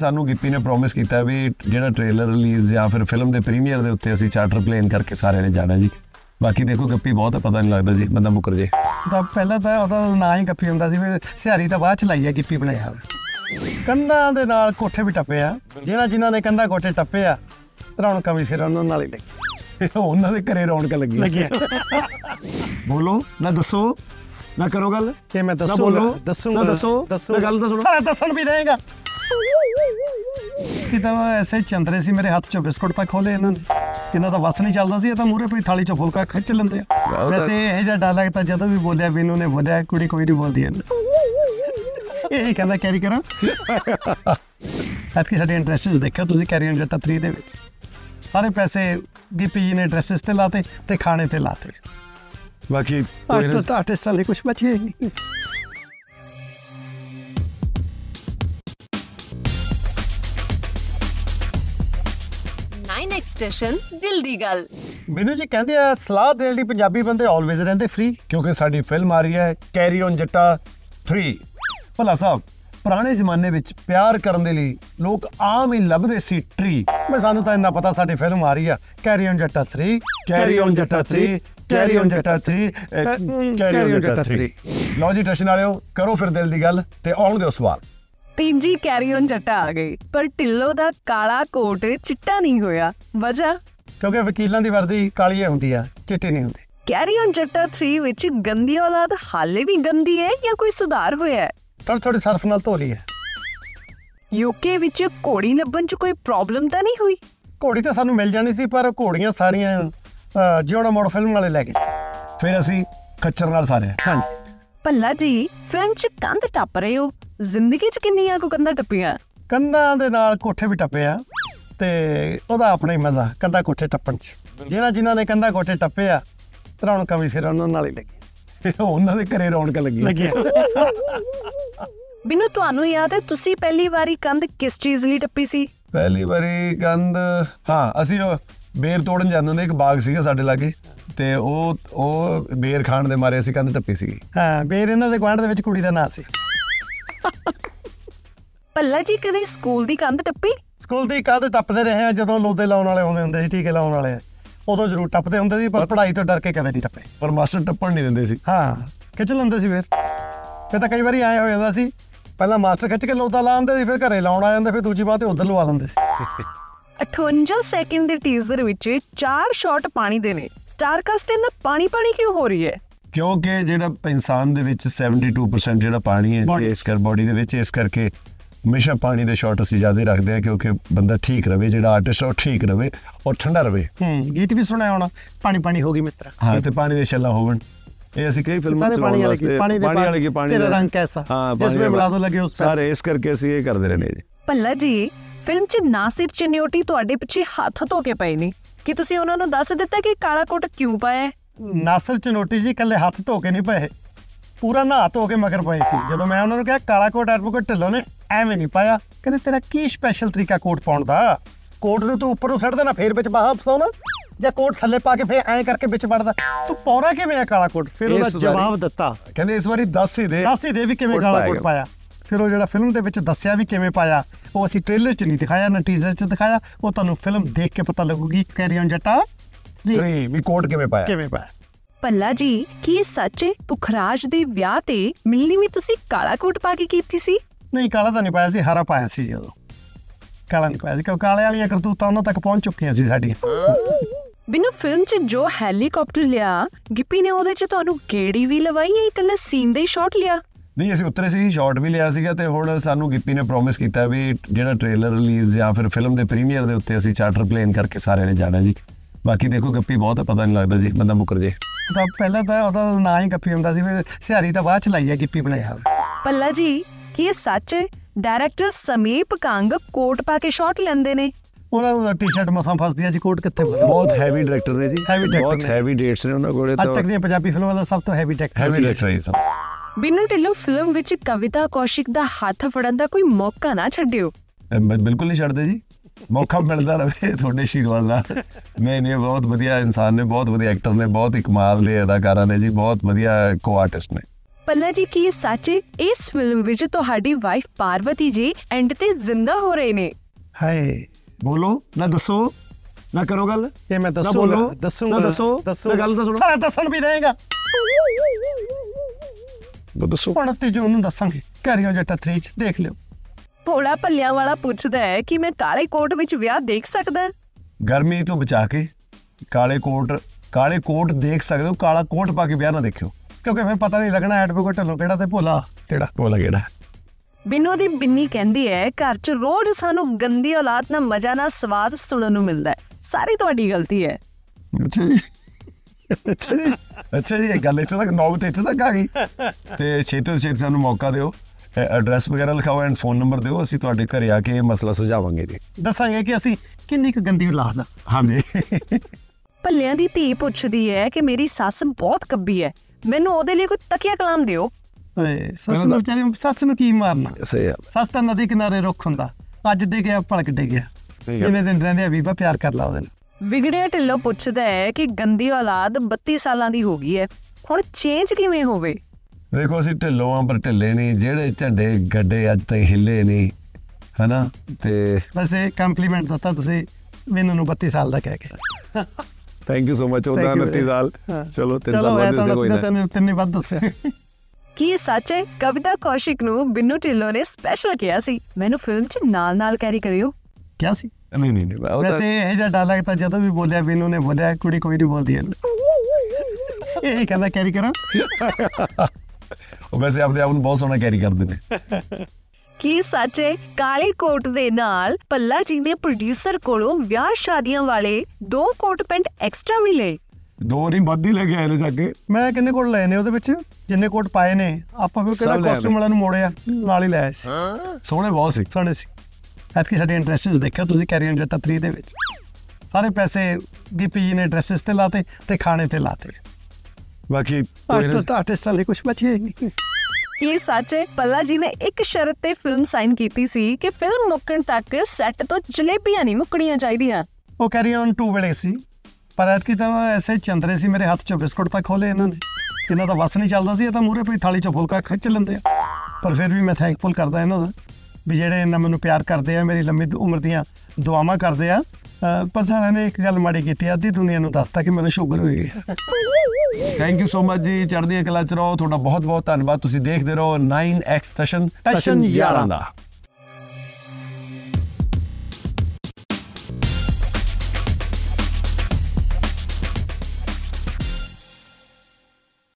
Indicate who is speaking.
Speaker 1: ਸਾਨੂੰ ਗਿੱਪੀ ਨੇ ਪ੍ਰੋਮਿਸ ਕੀਤਾ ਵੀ ਜਿਹੜਾ ਟ੍ਰੇਲਰ ਰਿਲੀਜ਼ ਜਾਂ ਫਿਰ ਫਿਲਮ ਦੇ ਪ੍ਰੀਮੀਅਰ ਦੇ ਉੱਤੇ ਅਸੀਂ ਚਾਰਟਰ ਪਲੇਨ ਕਰਕੇ ਸਾਰਿਆਂ ਨੇ ਜਾਣਾ ਜੀ। ਬਾਕੀ ਦੇਖੋ ਗੱਪੀ ਬਹੁਤ ਹੈ ਪਤਾ ਨਹੀਂ ਲੱਗਦਾ ਜੀ ਬੰਦਾ ਮੁੱਕਰ ਜੇ।
Speaker 2: ਤਾਂ ਪਹਿਲਾਂ ਤਾਂ ਉਹਦਾ ਨਾਂ ਹੀ ਗੱਪੀ ਹੁੰਦਾ ਸੀ ਫਿਰ ਸਿਹਾਰੀ ਤਾਂ ਬਾਅਦ ਚ ਲਾਈ ਆ ਗਿੱਪੀ ਬਣਾਇਆ ਕੰਧਾਂ ਦੇ ਨਾਲ ਕੋਠੇ ਵੀ ਟੱਪੇ ਆ ਜਿਹਨਾਂ ਜਿਨ੍ਹਾਂ ਨੇ ਕੰਧਾਂ ਕੋਠੇ ਟੱਪੇ ਆ ਰੌਣਕਾਂ ਵੀ ਫਿਰ ਉਹਨਾਂ ਨਾਲ ਹੀ ਲੱਗੀ।
Speaker 1: ਉਹਨਾਂ ਦੇ ਘਰੇ ਰੌਣਕ ਲੱਗੀ
Speaker 2: ਲੱਗੀਆਂ।
Speaker 1: ਬੋਲੋ ਨਾ ਦੱਸੋ ਨਾ ਕਰੋ ਗੱਲ।
Speaker 2: ਕਿ ਮੈਂ
Speaker 1: ਨਾ
Speaker 2: ਦੱਸੂਗਾ
Speaker 1: ਬੋਲੋ
Speaker 2: ਦੱਸੂਗਾ
Speaker 1: ਨਾ ਦੱਸੋ ਗੱਲ ਤਾਂ ਸੁਣੋ।
Speaker 2: ਸਾਰਾ ਦੱਸਣ ਵੀ ਦੇਗਾ ਕਿਤਾ ਐਸੇ ਚੰਦਰੇ ਸੀ ਮੇਰੇ ਹੱਥ ਚੋਂ ਬਿਸਕੁਟ ਤਾਂ ਖੋਲੇ ਇਹਨਾਂ ਨੇ। ਇਹਨਾਂ ਦਾ ਵਸ ਨਹੀਂ ਚੱਲਦਾ ਸੀ ਇਹ ਤਾਂ ਮੂਰੇ ਪਈ ਥਾਲੀ ਚੋਂ ਫੁਲਕਾ ਖਿੱਚ ਲੈਂਦੇ ਆ। ਵੈਸੇ ਇਹ ਜਿਹਾ ਡਾਇਲੌਗ ਤਾਂ ਜਦੋਂ ਵੀ ਬੋਲਿਆ ਬੀਨੂ ਨੇ ਬੋਲਿਆ ਕੁੜੀ ਕੋਈ ਨਹੀਂ ਬੋਲਦੀ ਇਹਨੂੰ। ਇਹ ਕਹਿੰਦਾ ਕੈਰੀ ਕਰਾਂ? ਐਤਕੀ ਸਾਡੇ ਇੰਟਰਸਟਸ ਦੇਖਿਓ ਤੁਸੀਂ ਕੈਰੀ ਔਨ ਜੱਟਾ 3 ਦੇ ਵਿੱਚ। ਸਾਰੇ ਪੈਸੇ ਜੀ ਨੇ ਡਰੈਸਸ ਤੇ ਲਾਤੇ ਤੇ ਖਾਣੇ ਤੇ ਲਾਤੇ।
Speaker 1: ਬਾਕੀ ਕੋਈ ਨਾ
Speaker 2: ਆਰਟਿਸਟ ਲਈ ਕੁਝ ਬਚੇ ਨਹੀਂ।
Speaker 3: ਨਾਈਨ ਐਕਸਟੇਸ਼ਨ ਦਿਲ ਦੀ ਗੱਲ
Speaker 2: ਮੈਨੂੰ ਜੀ ਕਹਿੰਦੇ ਆ ਸਲਾਹ ਦੇਣ ਲਈ ਪੰਜਾਬੀ ਬੰਦੇ ਆਲਵੇਜ਼ ਰਹਿੰਦੇ ਫ੍ਰੀ
Speaker 1: ਕਿਉਂਕਿ ਸਾਡੀ ਫਿਲਮ ਆ ਰਹੀ ਹੈ ਕੈਰੀ ਔਨ ਜੱਟਾ 3 ਭਲਾ ਸਾਹਿਬ ਪੁਰਾਣੇ ਜ਼ਮਾਨੇ ਵਿੱਚ ਪਿਆਰ ਕਰਨ ਦੇ ਲਈ ਲੋਕ ਆਮ ਹੀ ਲੱਭਦੇ ਸੀ ਟਰੀ
Speaker 2: ਮੈਂ ਸਾਨੂੰ ਤਾਂ ਇੰਨਾ ਪਤਾ ਸਾਡੀ ਫਿਲਮ ਆ ਰਹੀ ਆ carry on Jatta 3
Speaker 1: carry on Jatta 3 carry on Jatta 3 carry on Jatta 3 ਲਓ ਜੀ ਟਸ਼ਨ ਵਾਲਿਓ ਕਰੋ ਫਿਰ ਦਿਲ ਦੀ ਗੱਲ ਤੇ ਆਉਣ ਦਿਓ ਸਵਾਲ।
Speaker 3: ਤੀਜੀ ਕੈਰੀ ਔਨ ਜੱਟਾ ਆ ਗਈ ਪਰ ਢਿੱਲੋਂ ਦਾ ਕਾਲਾ ਕੋਟ ਚਿੱਟਾ ਨਹੀਂ ਹੋਇਆ। ਵਜ੍ਹਾ?
Speaker 2: ਕਿਉਂਕਿ ਵਕੀਲਾਂ ਦੀ ਵਰਦੀ ਕਾਲੀ ਹੀ ਹੁੰਦੀ ਆ ਚਿੱਟੀ ਨਹੀਂ ਹੁੰਦੀ।
Speaker 3: ਕੈਰੀ ਔਨ ਜੱਟਾ 3 ਵਿੱਚ ਗੰਦੀ ਔਲਾਦ ਹਾਲੇ ਵੀ ਗੰਦੀ ਹੈ ਜਾਂ ਕੋਈ ਸੁਧਾਰ ਹੋਇਆ ਹੈ?
Speaker 2: ਥੋੜੀ ਥੋੜੀ ਸਰਫ ਨਾਲ ਧੋ ਲਈ ਹੈ
Speaker 3: ਯੂਕੇ ਵਿੱਚ ਘੋੜੀ ਲੱਭਣ 'ਚ ਕੋਈ ਪ੍ਰੋਬਲਮ ਤਾਂ ਨਹੀਂ ਹੋਈ?
Speaker 2: ਘੋੜੀ ਤਾਂ ਸਾਨੂੰ ਮਿਲ ਜਾਣੀ ਸੀ ਪਰ ਘੋੜੀਆਂ ਸਾਰੀਆਂ ਜਿਉਣਾ ਮੋੜ ਫਿਲਮ ਵਾਲੇ ਲੈ ਗਏ ਸੀ।
Speaker 1: ਫਿਰ ਅਸੀਂ ਖੱਚਰ ਨਾਲ ਸਾਰੇ
Speaker 2: ਹਾਂਜੀ।
Speaker 3: ਭੱਲਾ ਜੀ ਫਿਲਮ 'ਚ ਕੰਧ ਟੱਪ ਰਹੇ ਹੋ। ਜ਼ਿੰਦਗੀ 'ਚ ਕਿੰਨੀਆਂ ਕੁ ਕੰਧਾਂ ਟੱਪੀਆਂ?
Speaker 2: ਕੰਧਾਂ ਦੇ ਨਾਲ ਕੋਠੇ ਵੀ ਟੱਪੇ ਆ ਤੇ ਉਹਦਾ ਆਪਣਾ ਹੀ ਮਜ਼ਾ ਕੰਧਾਂ ਕੋਠੇ ਟੱਪਣ 'ਚ। ਜਿਹਨਾਂ ਜਿਨ੍ਹਾਂ ਨੇ ਕੰਧਾਂ ਕੋਠੇ ਟੱਪੇ ਆ ਰੌਣਕਾਂ ਵੀ ਫਿਰ ਉਹਨਾਂ ਨਾਲ ਹੀ ਲੱਗੀ
Speaker 1: ਉਹਨਾਂ ਦੇ ਘਰੇ ਰੌਣਕ ਲੱਗੀ
Speaker 2: ਲੱਗੀਆਂ।
Speaker 3: ਬਿਨੂੰ ਤੁਹਾਨੂੰ ਯਾਦ ਹੈ ਤੁਸੀਂ ਪਹਿਲੀ ਵਾਰੀ ਕੰਧ ਕਿਸ ਚੀਜ਼ ਲਈ ਟੱਪੀ ਸੀ?
Speaker 1: ਪਹਿਲੀ ਵਾਰੀ ਕੰਧ ਹਾਂ ਅਸੀਂ ਉਹ ਬੇਰ ਤੋੜਨ ਜਾਂਦੇ ਹੁੰਦੇ ਇੱਕ ਬਾਗ ਸੀਗਾ ਸਾਡੇ ਲਾਗੇ ਤੇ ਉਹ ਉਹ ਬੇਰ ਖਾਣ ਦੇ ਮਾਰੇ ਅਸੀਂ ਕੰਧ ਟੱਪੀ ਸੀਗੀ।
Speaker 2: ਹਾਂ ਬੇਰ ਇਹਨਾਂ ਦੇ ਗੁਆਂਢ ਦੇ ਵਿੱਚ ਕੁੜੀ ਦਾ ਨਾਂ ਸੀ।
Speaker 3: ਭੱਲਾ ਜੀ ਕਦੇ ਸਕੂਲ ਦੀ ਕੰਧ ਟੱਪੀ?
Speaker 2: ਸਕੂਲ ਦੀ ਕੰਧ ਟੱਪਦੇ ਰਹੇ ਆ ਜਦੋਂ ਲੋਦੇ ਲਾਉਣ ਵਾਲੇ ਆਉਂਦੇ ਹੁੰਦੇ ਸੀ ਟੀਕੇ ਲਾਉਣ ਵਾਲੇ। ਉਦੋਂ ਜ਼ਰੂਰ ਟੱਪਦੇ ਹੁੰਦੇ ਸੀ ਪਰ ਪੜ੍ਹਾਈ ਤੋਂ ਡਰ ਕੇ ਕਦੇ ਨਹੀਂ ਟੱਪੇ।
Speaker 1: ਪਰ ਮਾਸਟਰ ਟੱਪਣ ਨਹੀਂ ਦਿੰਦੇ ਸੀ।
Speaker 2: ਹਾਂ ਖਿੱਚ ਲੈਂਦੇ ਸੀ ਫਿਰ। ਫਿਰ ਤਾਂ ਕਈ ਵਾਰੀ ਆਏ ਹੋ ਜਾਂਦਾ ਸੀ ਪਹਿਲਾਂ ਮਾਸਟਰ ਖਿੱਚ ਕੇ ਲੋਦਾ ਲਾਉਂਦੇ ਸੀ ਫਿਰ ਘਰੇ ਲਾਉਣ ਆ ਜਾਂਦੇ ਫਿਰ ਦੂਜੀ ਬਾਤ ਤੇ ਉਧਰ ਲਵਾ ਦਿੰਦੇ ਸੀ।
Speaker 3: 58 ਸੈਕਿੰਡ ਦੇ ਟੀਜ਼ਰ ਵਿੱਚ ਚਾਰ ਸ਼ਾਟ ਪਾਣੀ ਦੇ ਨੇ। ਸਟਾਰ ਕਾਸਟ ਇਹਨਾਂ ਪਾਣੀ ਪਾਣੀ ਕਿਉਂ ਹੋ ਰਹੀ ਹੈ?
Speaker 1: ਕਿਉਂਕਿ ਜਿਹੜਾ ਇਨਸਾਨ ਦੇ ਵਿੱਚ 72% ਜਿਹੜਾ ਪਾਣੀ ਹੈ. ਇਸ ਕਰ ਬਾਡੀ ਦੇ ਵਿੱਚ ਇਸ ਕਰਕੇ ਹਮੇਸ਼ਾ ਪਾਣੀ ਦੇ ਸ਼ਾਟ ਅਸੀਂ ਜ਼ਿਆਦਾ ਰੱਖਦੇ ਹਾਂ ਕਿਉਂਕਿ ਬੰਦਾ ਠੀਕ ਰਵੇ ਜਿਹੜਾ ਆਰਟਿਸਟ ਉਹ ਠੀਕ ਰਵੇ ਔਰ ਠੰਡਾ ਰਵੇ।
Speaker 2: ਹੂੰ ਗੀਤ ਵੀ ਸੁਣਿਆ ਹੋਣਾ ਪਾਣੀ ਪਾਣੀ ਹੋ ਗਈ ਮਿੱਤਰਾ।
Speaker 1: ਹਾਂ ਤੇ ਪਾਣੀ ਦੇ ਛੱਲਾ ਹੋਵਣ। ਇਹ ਅਸੀਂ ਕਈ ਫਿਲਮਾਂ ਚ
Speaker 2: ਪਾਣੀ ਵਾਲੇ ਪਾਣੀ ਦੇ
Speaker 1: ਪਾਣੀ ਵਾਲੇ ਕੀ ਪਾਣੀ
Speaker 2: ਤੇਰਾ
Speaker 1: ਦਾ-
Speaker 2: ਰੰਗ ਕੈਸਾ,
Speaker 1: ਹਾਂ
Speaker 2: ਜਿਸ ਵਿੱਚ ਮਿਲਾ ਦੋ ਲੱਗੇ ਉਸ।
Speaker 1: ਸਾਰੇ ਇਸ ਕਰਕੇ ਅਸੀਂ ਇਹ ਕਰਦੇ ਰਹਿੰਦੇ ਜੀ।
Speaker 3: ਭੱਲਾ ਜੀ ਫਿਲਮ 'ਚ ਨਾਸਿਰ ਚਨਿਓਟੀ ਤੁਹਾਡੇ ਪਿੱਛੇ ਹੱਥ ਧੋ ਕੇ ਪਏ ਨੇ। ਕਿ ਤੁਸੀਂ ਉਹਨਾਂ ਨੂੰ ਦੱਸ ਦਿੱਤਾ ਕਿ ਕਾਲਾ ਕੋਟ ਕਿਉਂ ਪਾਇਆ ਹੈ?
Speaker 2: ਨਾਸਰ ਚਨੋਟੀ ਜੀ ਕੱਲੇ ਹੱਥ ਧੋ ਕੇ ਨਹੀਂ ਪਏ। ਪੂਰਾ ਨਹਾ ਧੋ ਕੇ ਮਗਰ ਪਏ ਸੀ। ਜਦੋਂ ਮੈਂ ਉਹਨਾਂ ਨੂੰ ਕਿਹਾ ਕਾਲਾ ਕੋਟ ਐਡਵੋਕੇਟ ਢਿੱਲੋਂ ਨੇ ਐਵੇਂ ਨਹੀਂ ਪਾਇਆ। ਕਹਿੰਦੇ ਤੇਰਾ ਕੀ ਸਪੈਸ਼ਲ ਤਰੀਕਾ ਕੋਟ ਪਾਉਣ ਦਾ? ਕੋਟ ਨੂੰ ਤੂੰ ਉੱਪਰ ਨੂੰ ਸੱਟ ਦੇਣਾ ਫੇਰ ਵਿੱਚ ਬਾਹਾਂ ਫਸਾਉਣਾ? ਜਾਂ ਕੋਟ ਥੱਲੇ ਪਾ ਕੇ ਫੇਰ ਐਂ ਕਰਕੇ ਵਿੱਚ ਵੜਦਾ? ਤੂੰ ਪੌਰਾ ਕਿਵੇਂ ਆ ਕਾਲਾ ਕੋਟ? ਫਿਰ ਉਹਦਾ ਜਵਾਬ ਦਿੱਤਾ।
Speaker 1: ਕਹਿੰਦੇ ਇਸ ਵਾਰੀ ਦੱਸ ਹੀ ਦੇ।
Speaker 2: ਦੱਸ ਹੀ ਦੇ ਵੀ ਕਿਵੇਂ ਕਾਲਾ ਕੋਟ ਪਾਇਆ। ਫਿਰ ਉਹ ਜਿਹੜਾ ਫਿਲਮ ਦੇ ਵਿੱਚ ਦੱਸਿਆ ਵੀ ਕਿਵੇਂ ਪਾਇਆ ਉਹ ਅਸੀਂ ਟ੍ਰੇਲਰ 'ਚ ਨਹੀਂ ਦਿਖਾਇਆ ਨਾ ਟੀਜ਼ਰ 'ਚ ਦਿਖਾਇਆ ਉਹ ਤੁਹਾਨੂੰ ਫਿਲਮ ਦੇਖ ਕੇ ਪਤਾ ਲੱਗੂਗੀ ਕੈਰੀ ਔਨ ਜੱਟਾ। ਜੀ,
Speaker 1: ਵੀ ਕੋਟ ਕਿਵੇਂ ਪਾਇਆ?
Speaker 2: ਕਿਵੇਂ ਪਾਇਆ?
Speaker 3: ਭੱਲਾ ਜੀ ਕੀ ਇਹ ਸੱਚ ਹੈ ਪੁਖਰਾਜ ਦੇ ਵਿਆਹ ਤੇ ਮਿਲਣੀ ਵੀ ਤੁਸੀਂ ਕਾਲਾ ਕੋਟ ਪਾ ਕੇ ਕੀਤੀ ਸੀ?
Speaker 2: ਨਹੀਂ ਕਾਲਾ ਤਾਂ ਨਹੀਂ ਪਾਇਆ ਸੀ ਹਰਾ ਪਾਇਆ ਸੀ ਜਦੋਂ। ਕਾਲਾ ਨਹੀਂ ਪਾਇਆ ਸੀ ਕਿਉਂ ਕਾਲੇ ਵਾਲੀਆਂ ਕਰਤੂਤਾਂ ਉਹਨਾਂ ਤੱਕ ਪਹੁੰਚ ਚੁੱਕੀਆਂ ਸੀ ਸਾਡੀਆਂ।
Speaker 3: ਬਿਨੂੰ ਫਿਲਮ 'ਚ ਜੋ ਹੈਲੀਕਾਪਟਰ ਲਿਆ ਗਿੱਪੀ ਨੇ ਉਹਦੇ 'ਚ ਤੁਹਾਨੂੰ ਗੇੜੀ ਵੀ ਲਵਾਈ ਹੈ? ਇਕੱਲਾ ਸੀਨ ਦੇ ਸ਼ਾਟ ਲਿਆ।
Speaker 1: ਨਹੀਂ ਅਸੀਂ ਉਤਰੇ ਸੀ ਸ਼ਾਟ ਵੀ ਲਿਆ ਸੀਗਾ ਤੇ ਹੁਣ ਸਾਨੂੰ ਗਿੱਪੀ ਨੇ ਪ੍ਰੋਮਿਸ ਕੀਤਾ ਵੀ ਜਿਹੜਾ ਟ੍ਰੇਲਰ ਰਿਲੀਜ਼ ਜਾਂ ਫਿਰ ਫਿਲਮ ਦੇ ਪ੍ਰੀਮੀਅਰ ਦੇ ਉੱਤੇ ਅਸੀਂ ਚਾਰਟਰ ਪਲੇਨ ਕਰਕੇ ਸਾਰਿਆਂ ਨੇ ਜਾਣਾ ਜੀ। ਬਾਕੀ ਦੇਖੋ ਗੱਪੀ ਬਹੁਤ ਹੈ ਪਤਾ ਨਹੀਂ ਲੱਗਦਾ ਜੀ ਬੰਦਾ ਮੁੱਕਰ ਜੇ।
Speaker 2: ਤਾਂ ਪਹਿਲਾਂ ਤਾਂ ਉਹਦਾ ਨਾਂ ਹੀ ਗੱਪੀ ਹੁੰਦਾ ਸੀ ਫਿਰ ਸਿਹਾਰੀ ਤਾਂ ਬਾਅਦ ਚ ਲਾਈ ਹੈ ਗਿੱਪੀ ਬਣਾਇਆ
Speaker 3: ਪੱਲਾ ਜੀ ਕੀ ਇਹ ਸੱਚ ਹੈ? ਡਾਇਰੈਕਟਰ ਸਮੀਪ ਕੰਗ ਕੋਟ ਪਾ ਕੇ ਸ਼ਾਟ ਲੈਂਦੇ ਨੇ।
Speaker 2: ਉਹਨਾਂ ਦਾ ਟੀ-ਸ਼ਰਟ ਮਸਾਂ ਫਸਦੀ ਆ ਜੀ ਕੋਟ ਕਿੱਥੇ ਫਸਦਾ?
Speaker 1: ਬਹੁਤ ਹੈਵੀ ਡਾਇਰੈਕਟਰ ਨੇ ਜੀ। ਬਹੁਤ
Speaker 2: ਨੇ।
Speaker 1: ਹੈਵੀ ਡੇਟਸ ਨੇ ਉਹਨਾਂ ਕੋਲੇ
Speaker 2: ਅੱਜ
Speaker 1: ਤਾਂ।
Speaker 2: ਤੱਕ ਦੀਆਂ ਪੰਜਾਬੀ ਫਿਲਮਾਂ ਦਾ ਸਭ ਤੋਂ ਹੈਵੀ ਟੈਕ
Speaker 1: ਹੈਵੀ ਡਾਇਰੈਕਟਰ ਹੈ ਸਭ।
Speaker 3: ਬਿਨੂੰ ਢਿੱਲੋਂ ਫਿਲਮ ਵਿੱਚ ਕਵਿਤਾ ਕੌਸ਼ਿਕ ਦਾ ਹੱਥ ਫੜਨ ਦਾ ਕੋਈ ਮੌਕਾ ਨਾ ਛੱਡਿਓ।
Speaker 1: ਬਿਲਕੁਲ ਨਹੀਂ ਛੱਡਦੇ ਜੀ। ਮੌਕਾ ਮਿਲਦਾ ਰਵੇ ਤੁਹਾਡੇ ਆਸ਼ੀਰਵਾਦ ਨਾਲ। ਨਹੀਂ ਨਹੀਂ ਬਹੁਤ ਵਧੀਆ ਇਨਸਾਨ ਨੇ ਬਹੁਤ ਵਧੀਆ ਐਕਟਰ ਨੇ ਬਹੁਤ ਹੀ ਕਮਾਲ ਦੇ ਅਦਾਕਾਰਾਂ ਨੇ ਜੀ ਬਹੁਤ ਵਧੀਆ ਕੋ ਆਰਟਿਸਟ ਨੇ।
Speaker 3: ਪੱਲਾ ਜੀ ਕੀ ਸੱਚ ਇਸ ਫਿਲਮ ਵਿੱਚ ਤੁਹਾਡੀ ਵਾਈਫ ਪਾਰਵਤੀ ਜੀ ਐਂਡ ਤੇ ਜ਼ਿੰਦਾ ਹੋ ਰਹੇ ਨੇ।
Speaker 2: ਹਾਏ
Speaker 1: ਬੋਲੋ ਨਾ ਦੱਸੋ ਨਾ ਕਰੋ ਗੱਲ।
Speaker 2: ਇਹ ਮੈਂ ਦੱਸੂਗਾ ਦੱਸੂਗਾ
Speaker 1: ਨਾ ਦੱਸੋ
Speaker 2: ਦੱਸੂਗਾ।
Speaker 1: ਨਾ ਗੱਲ ਤਾਂ ਸੁਣੋ
Speaker 2: ਸਾਰਾ ਦੱਸਣ ਵੀ ਦੇਗਾ
Speaker 1: ਦੱਸੋ
Speaker 2: 29 ਜੂਨ ਨੂੰ ਦੱਸਾਂਗੇ। ਕੈਰੀਓ ਜੱਟਾ 3 ਚ ਦੇਖ ਲਿਓ।
Speaker 3: ਭੋਲਾ ਭੱਲਿਆਂ ਵਾਲਾ ਪੁੱਛਦਾ ਹੈ ਕਿ ਮੈਂ ਕਾਲੇ ਕੋਟ ਵਿੱਚ ਵਿਆਹ ਦੇਖ ਸਕਦਾ?
Speaker 1: ਗਰਮੀ ਤੋਂ ਬਚਾ ਕੇ ਕਾਲੇ ਕੋਟ ਕਾਲੇ ਕੋਟ ਦੇਖ ਸਕਦੇ ਹੋ ਕਾਲਾ ਕੋਟ ਪਾ ਕੇ ਵਿਆਹ ਨਾ ਦੇਖਿਓ।
Speaker 2: ਕਿਉਂਕਿ ਫਿਰ ਪਤਾ ਨਹੀਂ ਲੱਗਣਾ ਐਡਵੋਕੇਟ ਢਿੱਲੋਂ ਕਿਹੜਾ ਤੇ ਭੋਲਾ ਕਿਹੜਾ।
Speaker 1: ਬੋਲਾ ਕਿਹੜਾ?
Speaker 3: ਬਿੰਨੋ ਦੀ ਬਿੰਨੀ ਕਹਿੰਦੀ ਹੈ ਘਰ 'ਚ ਰੋਜ਼ ਸਾਨੂੰ ਗੰਦੀ ਔਲਾਦ ਨਾਲ ਮਜ਼ਾ ਨਾਲ ਸਵਾਦ ਸੁਣਨ ਨੂੰ ਮਿਲਦਾ ਹੈ। ਸਾਰੀ ਤੁਹਾਡੀ ਗਲਤੀ ਹੈ।
Speaker 1: ਅੱਛਾ ਜੀ। ਅੱਛਾ ਜੀ। ਅੱਛਾ ਜੀ ਇਹ ਗੱਲ ਇੱਥੇ ਤੱਕ ਨੌਬਤ ਇੱਥੇ ਤੱਕ ਆ ਗਈ। ਤੇ ਛੇਤੀ ਤੋਂ ਛੇਤੀ ਸਾਨੂੰ ਮੌਕਾ ਦਿਓ। ਐਡਰੈਸ ਵਗੈਰਾ ਲਿਖਾਓ ਐਂਡ ਫੋਨ ਨੰਬਰ ਦਿਓ। ਅਸੀਂ ਤੁਹਾਡੇ ਘਰੇ ਆ ਕੇ ਇਹ ਮਸਲਾ ਸੁਝਾਵਾਂਗੇ ਜੀ।
Speaker 2: ਦੱਸਾਂਗੇ ਕਿ ਅਸੀਂ ਕਿੰਨੀ ਕੁ ਗੰਦੀ ਔਲਾਦ ਆ।
Speaker 1: ਹਾਂਜੀ।
Speaker 3: ਭੱਲਿਆਂ ਦੀ ਧੀ ਪੁੱਛਦੀ ਹੈ ਕਿ ਮੇਰੀ ਸੱਸ ਬਹੁਤ ਕੱਬੀ ਹੈ। ਮੈਨੂੰ ਉਹਦੇ ਲਈ ਕੋਈ ਤਕੀਆ ਕਲਾਮ ਦਿਓ।
Speaker 2: ਓਏ ਸੱਸ ਨੂੰ ਵਿਚਾਰੀ ਨੂੰ- ਸੱਸ ਨੂੰ ਕੀ ਮਾਰਨਾ?
Speaker 1: ਸਹੀ ਆ।
Speaker 2: ਸੱਸ ਤਾਂ ਨਦੀ ਕਿਨਾਰੇ ਰੁੱਖ ਹੁੰਦਾ। ਅੱਜ ਡਿੱਗਿਆ ਭਲਕ ਡਿੱਗਿਆ। ਇਹਨੇ ਦਿਨ ਰਹਿੰਦੇ ਆ ਬੀਬਾ? ਪਿਆਰ ਕਰ ਲਾ ਉਹਦੇ ਨਾਲ।
Speaker 3: ਵਿਗੜਿਆ ਢਿੱਲੋਂ ਪੁੱਛਦਾ ਹੈ ਕਿ ਗੰਦੀ ਔਲਾਦ 32 ਸਾਲਾਂ ਦੀ ਹੋ ਗਈ ਹੈ। ਹੁਣ ਚੇਂਜ ਕਿਵੇਂ ਹੋਵੇ?
Speaker 1: ਦੇਖੋ ਅਸੀਂ ਢਿੱਲੋਂ ਆ ਪਰ ਢਿੱਲੇ ਨਹੀਂ। ਜਿਹੜੇ ਝੰਡੇ ਗੱਡੇ ਅੱਜ ਤਾਈਂ ਹਿੱਲੇ ਨਹੀਂ ਹਨਾ? ਤੇ
Speaker 2: ਵੈਸੇ ਕੰਪਲੀਮੈਂਟ ਦਿੱਤਾ ਤੁਸੀਂ ਮੈਨੂੰ ਨੂੰ 32 ਸਾਲ ਦਾ ਕਹਿ ਕੇ।
Speaker 1: ਥੈਂਕ ਯੂ ਸੋ ਮਚ ਉਹਦਾ
Speaker 2: Thank you
Speaker 1: 29 ਸਾਲ। ਚਲੋ 3
Speaker 2: ਚਲੋ
Speaker 1: ਸਾਲ ਬਾਅਦ ਇਸੇ ਕੋਈ ਨਾ।
Speaker 2: ਤੈਨੂੰ ਤਿੰਨੇ ਵੱਧ ਦੱਸਿਆ।
Speaker 3: ਕੀ ਇਹ ਸੱਚ ਹੈ? ਕਵਿਤਾ ਕੌਸ਼ਿਕ ਨੂੰ ਬਿੰਨੂ ਢਿੱਲੋਂ ਨੇ ਸਪੈਸ਼ਲ ਕਿਹਾ ਸੀ। ਮੈਨੂੰ ਫਿਲਮ 'ਚ ਨਾਲ-ਨਾਲ ਕੈਰੀ ਕਰਿਓ।
Speaker 2: ਕਿਆ ਸੀ?
Speaker 1: ਨਹੀਂ ਨਹੀਂ ਨਹੀਂ। ਉਹ ਤਾਂ
Speaker 2: ਵੈਸੇ ਇਹ ਜਿਹਾ ਡਾਇਲੌਗ ਤਾਂ ਜਦੋਂ ਵੀ ਬੋਲਿਆ ਬਿੰਨੂ ਨੇ ਬੋਲਿਆ ਕੁੜੀ ਕੋਈ ਨਹੀਂ ਬੋਲਦੀ ਇਹਨੂੰ। ਇਹ ਕਹਿੰਦਾ ਕੈਰੀ ਕਰਾਂ?
Speaker 1: ਉਹ ਵੈਸੇ ਆਪਦੇ ਆਪ ਨੂੰ ਬਹੁਤ ਸੋਹਣਾ ਕੈਰੀ ਕਰਦੇ ਨੇ।
Speaker 3: ਕੀ ਸੱਚ ਹੈ ਕਾਲੇ ਕੋਟ ਦੇ ਨਾਲ ਪੱਲਾ ਜੀ ਦੇ ਪ੍ਰੋਡਿਊਸਰ ਕੋਲੋਂ ਵਿਆਹ ਸ਼ਾਦੀਆਂ ਵਾਲੇ ਦੋ ਕੋਟ ਪੈਂਟ ਐਕਸਟਰਾ ਮਿਲੇ
Speaker 1: ਦੋ ਨਹੀਂ ਵੱਧ ਹੀ ਲੈ ਕੇ ਆਏ ਨੇ ਜਾ ਕੇ।
Speaker 2: ਮੈਂ ਕਿੰਨੇ ਕੋਟ ਲਏ ਨੇ ਉਹਦੇ ਵਿੱਚ? ਜਿੰਨੇ ਕੋਟ ਪਾਏ ਨੇ ਆਪਾਂ ਫਿਰ ਕਿਹੜਾ
Speaker 1: ਲੈ ਆਏ।
Speaker 2: ਕਾਸਟਿਊਮ ਵਾਲਾ ਨੂੰ ਮੋੜਿਆ? ਨਾਲ ਹੀ ਲਾਇਆ ਸੀ।
Speaker 1: ਸੋਹਣੇ ਬਹੁਤ ਸੀ।
Speaker 2: ਸੋਹਣੇ ਸੀ। ਐਤਕੀ ਸਾਡੇ ਇੰਟਰਸਟਸ ਦੇਖਿਆ ਤੁਸੀਂ ਕੈਰੀ ਔਨ ਜੱਟਾ 3 ਦੇ ਵਿੱਚ। ਸਾਰੇ ਪੈਸੇ ਜੀ ਨੇ ਡਰੈਸਸ ਤੇ ਲਾਤੇ ਤੇ ਖਾਣੇ ਤੇ ਲਾਤੇ।
Speaker 1: ਬਾਕੀ ਕੋਈ ਨਾ
Speaker 2: ਆਰਟਿਸਟ ਆਰਟਿਸਟਾਂ ਲਈ ਕੁਝ ਬਚਿਆ ਹੀ ਨਹੀਂ।
Speaker 3: ਕੀ ਸੱਚ ਹੈ? ਪੱਲਾ ਜੀ ਨੇ ਇੱਕ ਸ਼ਰਤ ਤੇ ਫਿਲਮ ਸਾਈਨ ਕੀਤੀ ਸੀ ਕਿ ਫਿਲਮ ਮੁੱਕਣ ਤੱਕ ਸੈੱਟ ਤੋਂ ਜਲੇਬੀਆਂ ਨਹੀਂ ਮੁੱਕਣੀਆਂ ਚਾਹੀਦੀਆਂ।
Speaker 2: ਉਹ ਕੈਰੀ ਔਨ 2 ਵੇਲੇ ਸੀ। ਪਰ ਐਤਕੀ ਤਾਂ ਐਸੇ ਚੰਦਰੇ ਸੀ ਮੇਰੇ ਹੱਥ 'ਚੋਂ ਬਿਸਕੁਟ ਤਾਂ ਖੋਲੇ ਇਹਨਾਂ ਨੇ। ਇਹਨਾਂ ਦਾ ਵਸ ਨਹੀਂ ਚੱਲਦਾ ਸੀ ਇਹ ਤਾਂ ਮੂਰੇ ਪਈ ਥਾਲੀ 'ਚੋਂ ਫੁਲਕਾ ਖਿੱਚ ਲੈਂਦੇ ਆ। ਪਰ ਫਿਰ ਵੀ ਮੈਂ ਥੈਂਕਫੁਲ ਕਰਦਾ ਇਹਨਾਂ ਦਾ। ਵੀ ਜਿਹੜੇ ਇਹਨਾਂ ਮੈਨੂੰ ਪਿਆਰ ਕਰਦੇ ਆ, ਮੇਰੀ ਲੰਮੀ ਉਮਰ ਦੀਆਂ ਦੁਆਵਾਂ ਕਰਦੇ ਆ, ਅਹ, ਪਰ ਸਾਲਿਆਂ ਨੇ ਇੱਕ ਗੱਲ ਮਾੜੀ ਕੀਤੀ ਅੱਧੀ ਦੁਨੀਆ ਨੂੰ ਦੱਸਤਾ ਕਿ ਮੈਨੂੰ ਸ਼ੂਗਰ ਹੋਈ ਹੈ।
Speaker 1: ਥੈਂਕ ਯੂ ਸੋ ਮਚ ਜੀ, ਚੜ੍ਹਦੀਆਂ ਕਲਾ ਚ ਰਹੋ, ਤੁਹਾਡਾ ਬਹੁਤ ਬਹੁਤ ਧੰਨਵਾਦ, ਤੁਸੀਂ ਦੇਖਦੇ ਰਹੋ 9x ਸਟੇਸ਼ਨ
Speaker 2: Station 11
Speaker 1: ਦਾ।